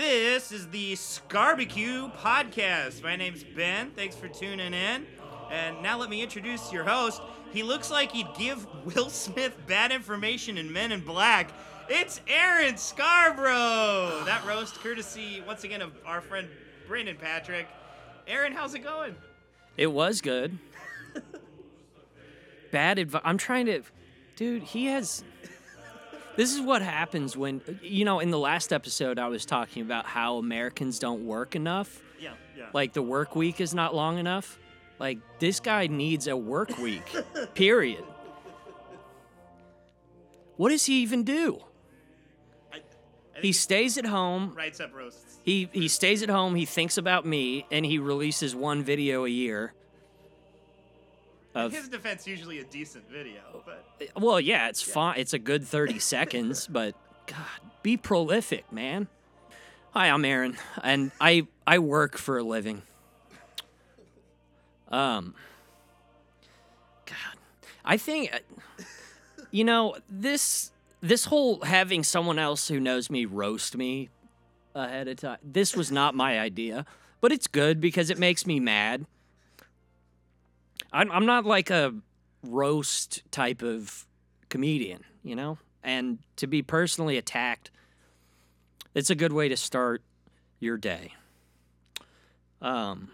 This is the Scarbecue Podcast. My name's Ben. Thanks for tuning in. And now let me introduce your host. He looks like he'd give Will Smith bad information in Men in Black. It's Aaron Scarborough. That roast courtesy, once again, of our friend Brandon Patrick. Aaron, how's it going? It was good. Bad advice. I'm trying to, dude. He has. This is what happens when you know. In the last episode, I was talking about how Americans don't work enough. Yeah, yeah. Like the work week is not long enough. Like this guy needs a work week. period. What does he even do? I, I He stays at home. writes up roasts. He he stays at home. He thinks about me, and he releases one video a year. Of His defense, usually a decent video, but Well, yeah, it's fine. It's a good 30 seconds, but God, be prolific, man. Hi, I'm Aaron, and I I work for a living. Um, God, I think, you know, this this whole having someone else who knows me roast me ahead of time. This was not my idea, but it's good because it makes me mad. I'm I'm not like a roast type of comedian, you know? And to be personally attacked, it's a good way to start your day. Um,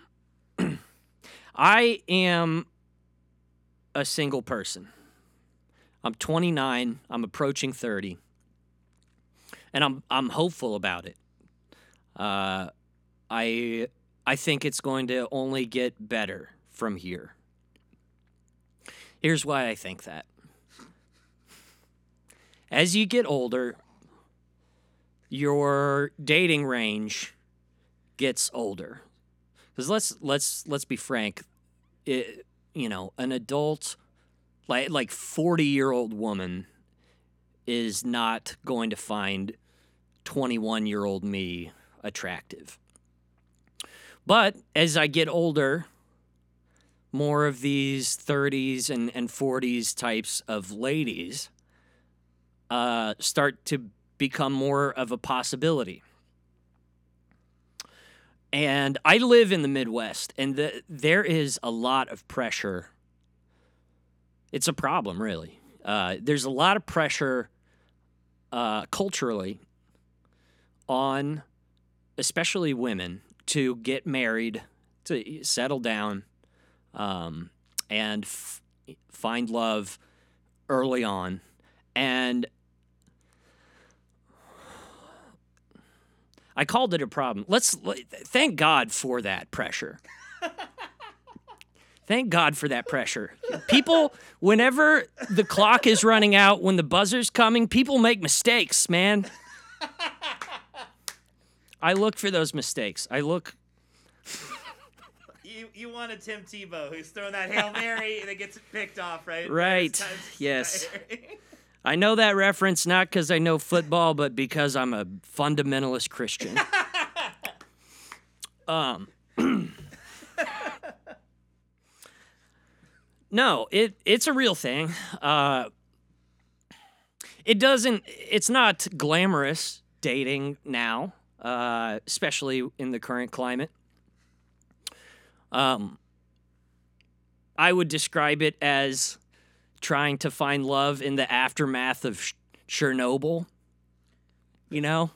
I am a single person. I'm 29, I'm approaching 30, and I'm, I'm hopeful about it. Uh, I, I think it's going to only get better from here. Here's why I think that. As you get older, your dating range gets older. Cuz let's let's let's be frank, it, you know, an adult like like 40-year-old woman is not going to find 21-year-old me attractive. But as I get older, more of these 30s and, and 40s types of ladies uh, start to become more of a possibility. And I live in the Midwest, and the, there is a lot of pressure. It's a problem, really. Uh, there's a lot of pressure uh, culturally on, especially women, to get married, to settle down um, and f- find love early on. And I called it a problem. Let's thank God for that pressure. Thank God for that pressure. People, whenever the clock is running out, when the buzzer's coming, people make mistakes, man. I look for those mistakes. I look you you want a Tim Tebow who's throwing that hail mary and it gets picked off, right? Right. First time it's Yes. I know that reference not because I know football, but because I'm a fundamentalist Christian. um, no, it it's a real thing. Uh, it doesn't. It's not glamorous dating now, uh, especially in the current climate. Um, I would describe it as trying to find love in the aftermath of Ch- Chernobyl. You know,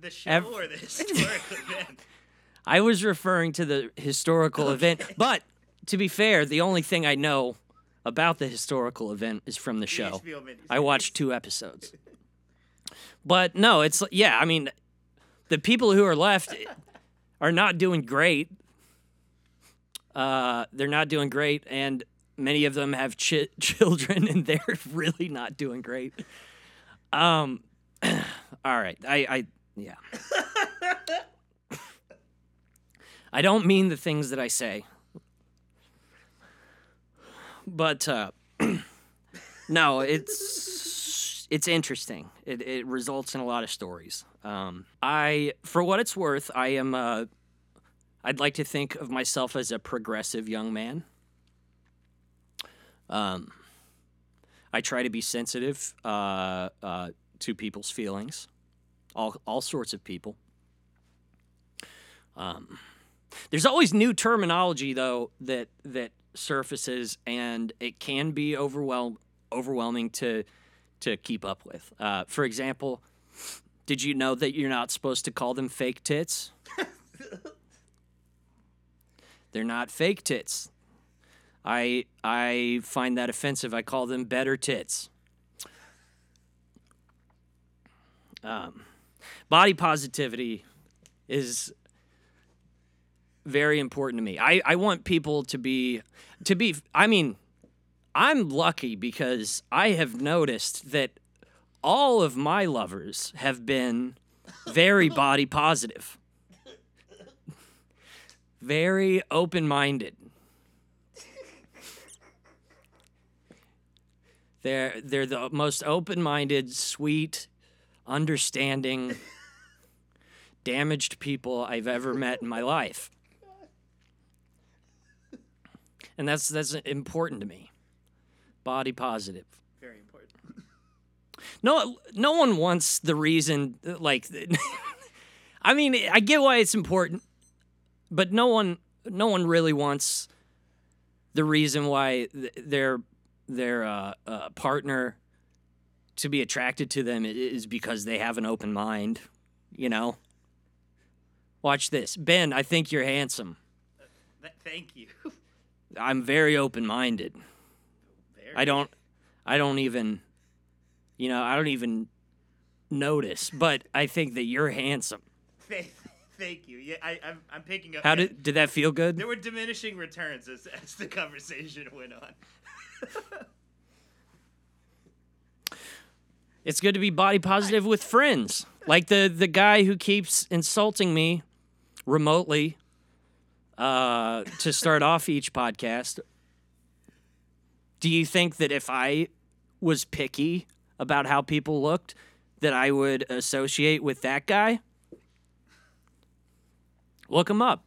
the show Ev- or the historical event? I was referring to the historical event, but to be fair, the only thing I know about the historical event is from the show. I watched two episodes. But no, it's yeah, I mean the people who are left are not doing great. Uh, they're not doing great, and many of them have chi- children, and they're really not doing great. Um, all right, I, I, yeah. I don't mean the things that I say, but uh, no, it's it's interesting. It it results in a lot of stories. Um, I, for what it's worth, I am. Uh, I'd like to think of myself as a progressive young man. Um, I try to be sensitive uh, uh, to people's feelings. all all sorts of people. Um, there's always new terminology though that that surfaces, and it can be overwhelm overwhelming to to keep up with. Uh, for example, did you know that you're not supposed to call them fake tits? They're not fake tits. I I find that offensive. I call them better tits. Um, body positivity is very important to me. I, I want people to be to be I mean, I'm lucky because I have noticed that all of my lovers have been very body positive. Very open-minded. They're they're the most open-minded, sweet, understanding, damaged people I've ever met in my life. And that's that's important to me. Body positive. Very important. No no one wants the reason like I mean, I get why it's important, but no one no one really wants the reason why th- their their uh, uh, partner to be attracted to them is because they have an open mind, you know. Watch this. Ben, I think you're handsome. Th- thank you. I'm very open-minded. Very. I don't I don't even you know, I don't even notice, but I think that you're handsome. Thank, you. Yeah, I, I'm, I'm picking up. How did did that feel good? There were diminishing returns as, as the conversation went on. It's good to be body positive with friends. Like the the guy who keeps insulting me remotely uh, to start off each podcast. Do you think that if I was picky about how people looked, that I would associate with that guy? Look him up.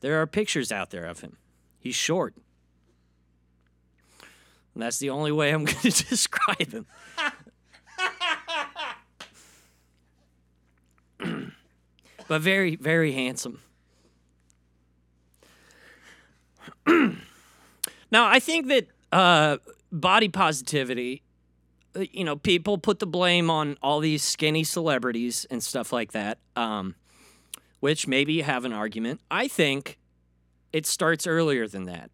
There are pictures out there of him. He's short. And that's the only way I'm going to describe him. but very, very handsome. now, I think that uh, body positivity, you know, people put the blame on all these skinny celebrities and stuff like that, um, which maybe you have an argument. I think it starts earlier than that.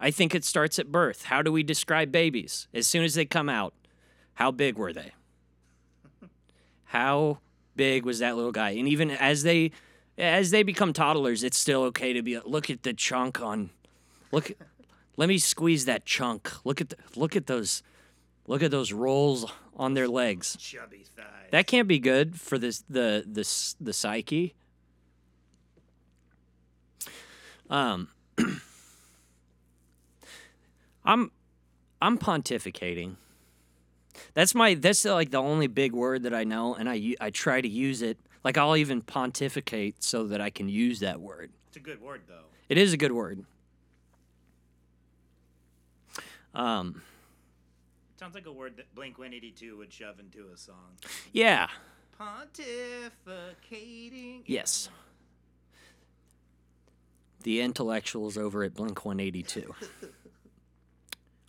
I think it starts at birth. How do we describe babies? As soon as they come out, how big were they? How big was that little guy? And even as they as they become toddlers, it's still okay to be look at the chunk on look let me squeeze that chunk. Look at the, look at those look at those rolls on their legs. Chubby thighs. That can't be good for this the the the psyche. Um, I'm I'm pontificating. That's my that's like the only big word that I know, and I I try to use it. Like I'll even pontificate so that I can use that word. It's a good word though. It is a good word. Um, Sounds like a word that Blink 182 would shove into a song. yeah, Pontificating. yes. The intellectuals over at Blink 182.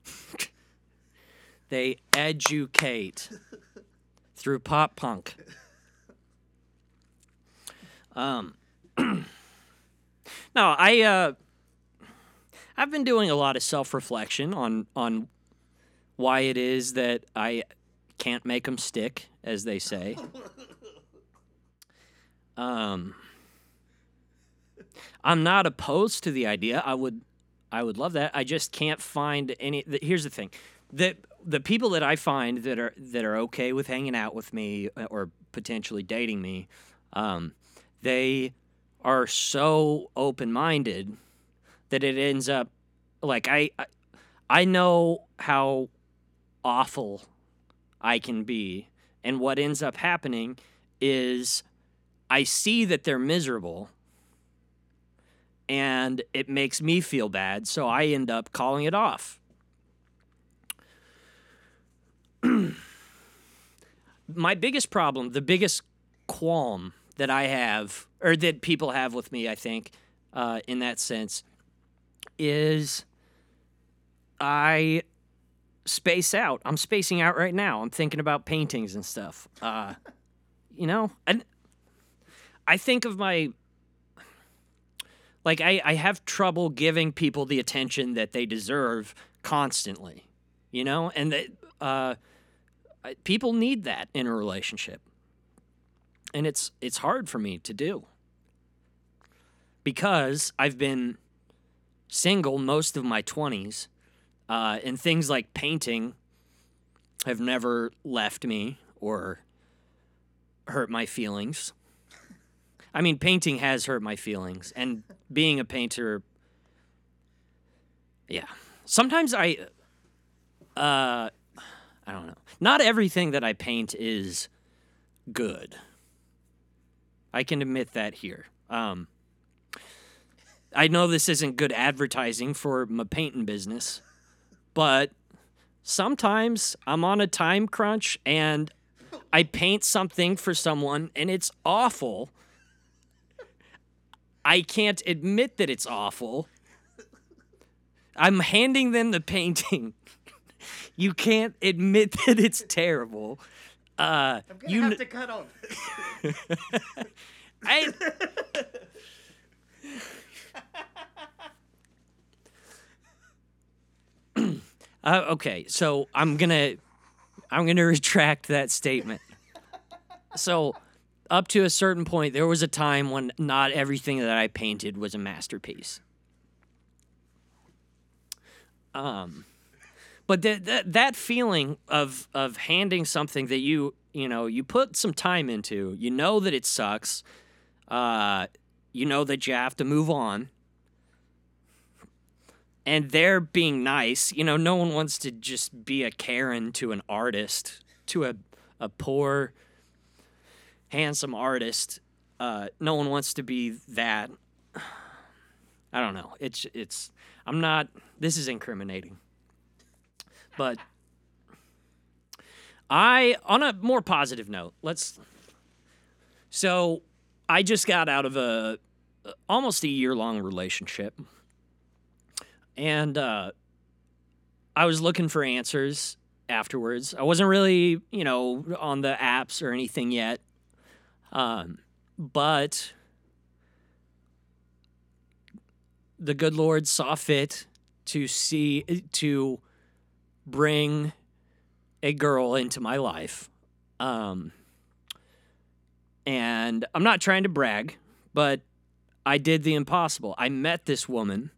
they educate through pop punk. Um, no, I uh, I've been doing a lot of self reflection on on why it is that I can't make them stick, as they say. Um, I'm not opposed to the idea. I would, I would love that. I just can't find any. The, here's the thing: the the people that I find that are that are okay with hanging out with me uh, or potentially dating me, um, they are so open minded that it ends up like I, I I know how awful I can be, and what ends up happening is I see that they're miserable and it makes me feel bad, so I end up calling it off. my biggest problem, the biggest qualm that I have, or that people have with me, I think, uh, in that sense, is I space out. I'm spacing out right now. I'm thinking about paintings and stuff. Uh, you know, and I think of my like I, I have trouble giving people the attention that they deserve constantly, you know, and that uh, people need that in a relationship, and it's it's hard for me to do because I've been single most of my twenties, uh, and things like painting have never left me or hurt my feelings. I mean, painting has hurt my feelings, and being a painter, yeah. Sometimes I, uh, I don't know. Not everything that I paint is good. I can admit that here. Um, I know this isn't good advertising for my painting business, but sometimes I'm on a time crunch and I paint something for someone and it's awful I can't admit that it's awful. I'm handing them the painting. you can't admit that it's terrible. Uh, I'm gonna you have kn- to cut this. I. uh, okay, so I'm gonna, I'm gonna retract that statement. So, up to a certain point, there was a time when not everything that I painted was a masterpiece. Um, but that that that feeling of of handing something that you you know you put some time into, you know that it sucks, uh, you know that you have to move on, and they're being nice. You know, no one wants to just be a Karen to an artist, to a a poor, handsome artist. Uh, no one wants to be that. I don't know. It's it's. I'm not. This is incriminating. But I, on a more positive note, let's. So, I just got out of a almost a year long relationship, and uh, I was looking for answers afterwards. I wasn't really, you know, on the apps or anything yet, um, but the good Lord saw fit to see to bring a girl into my life. Um, and I'm not trying to brag, but I did the impossible. I met this woman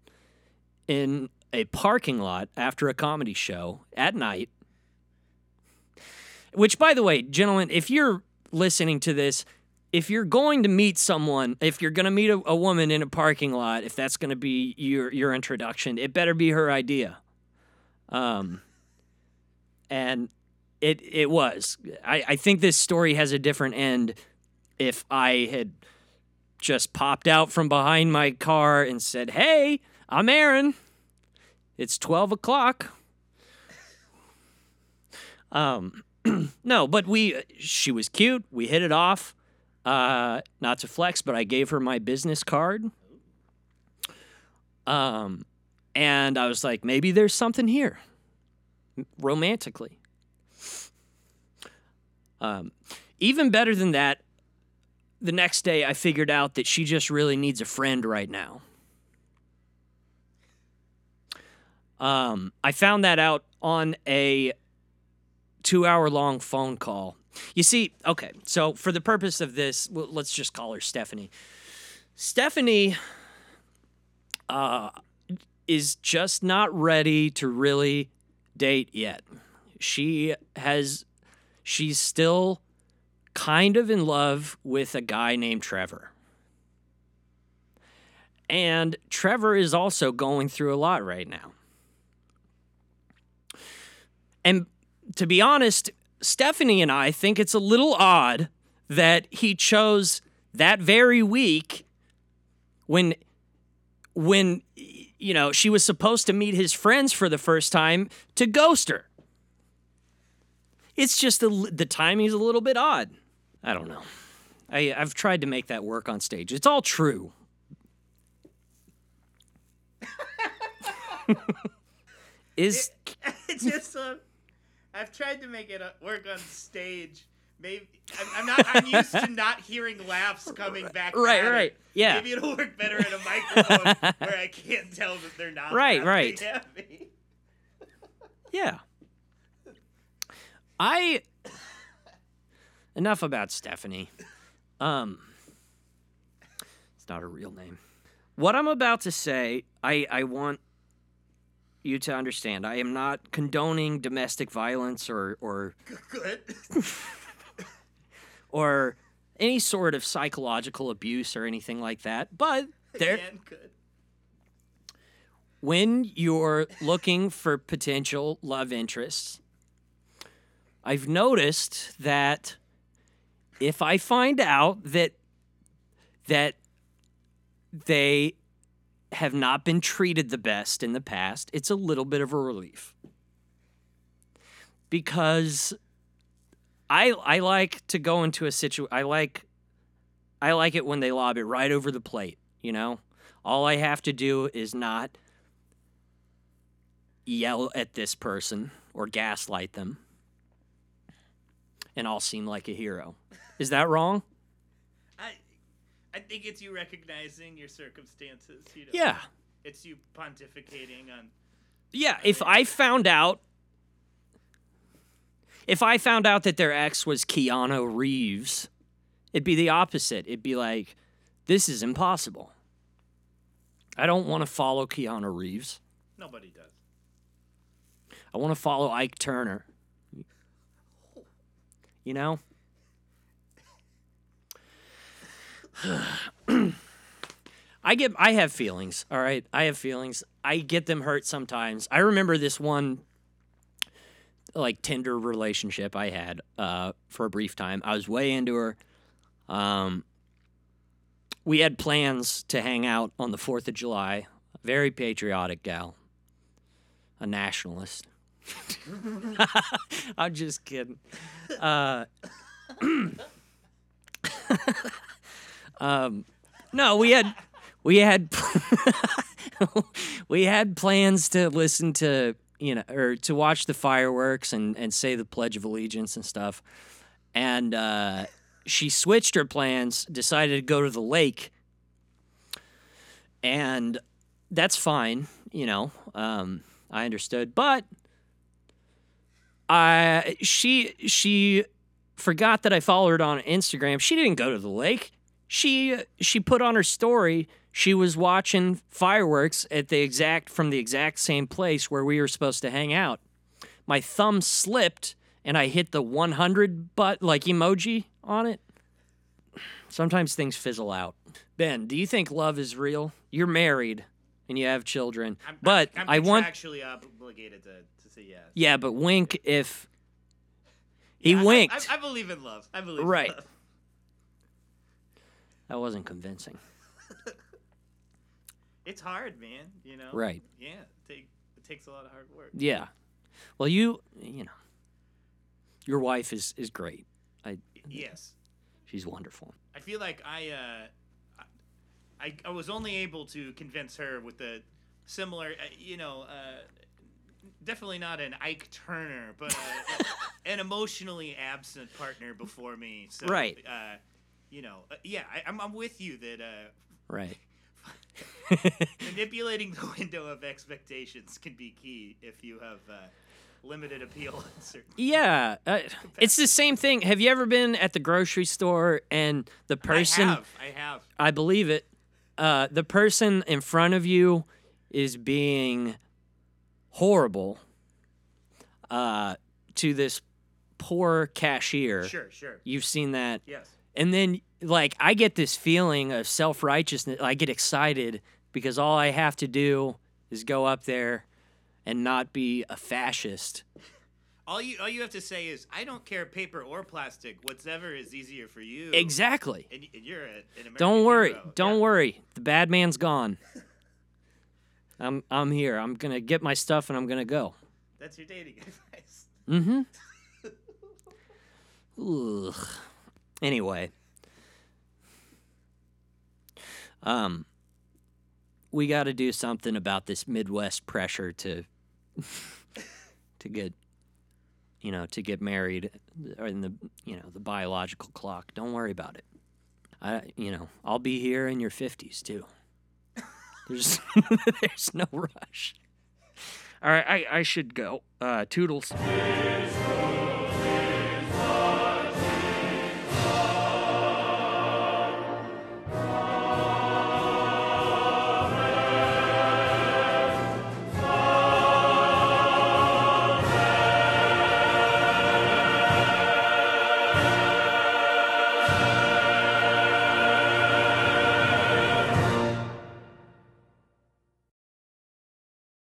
in a parking lot after a comedy show at night. Which, by the way, gentlemen, if you're listening to this, if you're going to meet someone, if you're going to meet a, a woman in a parking lot, if that's going to be your your introduction, it better be her idea. Um, and it it was. I, I think this story has a different end. If I had just popped out from behind my car and said, "Hey, I'm Aaron. It's twelve o'clock." Um, no, but we. She was cute. We hit it off. Uh, not to flex, but I gave her my business card. Um, and I was like, maybe there's something here, romantically. Um, even better than that, the next day I figured out that she just really needs a friend right now. Um, I found that out on a two hour long phone call. You see, okay, so for the purpose of this, well, let's just call her Stephanie. Stephanie uh, is just not ready to really date yet. She has, she's still kind of in love with a guy named Trevor. And Trevor is also going through a lot right now. And to be honest, Stephanie and I think it's a little odd that he chose that very week when when you know she was supposed to meet his friends for the first time to ghost her. It's just li- the timing's a little bit odd. I don't know. I I've tried to make that work on stage. It's all true. Is it's just uh, I've tried to make it uh, work on stage. Maybe I'm, I'm not. I'm used to not hearing laughs coming back. Right, at it. right. Yeah. Maybe it'll work better in a microphone where I can't tell that they're not. Right, right. Yeah. I enough about Stephanie. Um it's not a real name. What I'm about to say, I I want you to understand. I am not condoning domestic violence or or or any sort of psychological abuse or anything like that. But there Again, when you're looking for potential love interests, I've noticed that if I find out that that they have not been treated the best in the past, it's a little bit of a relief. Because I I like to go into a situ I like I like it when they lob it right over the plate, you know? All I have to do is not yell at this person or gaslight them, and I'll seem like a hero. Is that wrong? I, I think it's you recognizing your circumstances. You know? Yeah. It's you pontificating on. Yeah. If I found out, if I found out that their ex was Keanu Reeves, it'd be the opposite. It'd be like, this is impossible. I don't want to follow Keanu Reeves. Nobody does. I want to follow Ike Turner. You know? I get I have feelings, all right? I have feelings. I get them hurt sometimes. I remember this one like Tinder relationship I had uh, for a brief time. I was way into her. Um, we had plans to hang out on the 4th of July. Very patriotic gal. A nationalist. I'm just kidding. Uh, um, no, we had we had we had plans to listen to you know or to watch the fireworks and and say the Pledge of Allegiance and stuff. And uh, she switched her plans, decided to go to the lake, and that's fine. You know, um, I understood, but I she she forgot that I followed her on Instagram. She didn't go to the lake. She she put on her story she was watching fireworks at the exact from the exact same place where we were supposed to hang out. My thumb slipped and I hit the 100 but like emoji on it. Sometimes things fizzle out. Ben, do you think love is real? You're married and you have children. I'm, but I'm, I want actually obligated to say yes. Yeah, but wink if he I- I- winked. I, I, believe in love. I believe. Right. In love. that wasn't convincing. It's hard, man. You know. Right. Yeah. It, take, it takes a lot of hard work. Yeah. Well, you, you know, your wife is is great. I Yes. she's wonderful. I feel like I, uh, I, I was only able to convince her with the similar, uh, you know, uh, definitely not an Ike Turner, but uh, an emotionally absent partner before me. So, Right. Uh, you know, uh, yeah, I, I'm, I'm with you that uh, Right. manipulating the window of expectations can be key if you have uh, limited appeal. Yeah, uh, it's the same thing. Have you ever been at the grocery store and the person I have. I have. I believe it. Uh, the person in front of you is being horrible uh, to this poor cashier. Sure. Sure. You've seen that. Yes. And then, like, I get this feeling of self righteousness. I get excited because all I have to do is go up there and not be a fascist. All you all you have to say is, I don't care paper or plastic. Whatever is easier for you. Exactly. And, and you're a, an American Don't worry. hero. Don't Yeah. worry. The bad man's gone. I'm I'm here. I'm gonna get my stuff and I'm gonna go. That's your dating advice. Mm-hmm. Ugh. Anyway, um, we got to do something about this Midwest pressure to to get you know to get married or in the you know the biological clock. Don't worry about it. I you know I'll be here in your fifties too. There's there's no rush. All right, I I should go. Uh, toodles.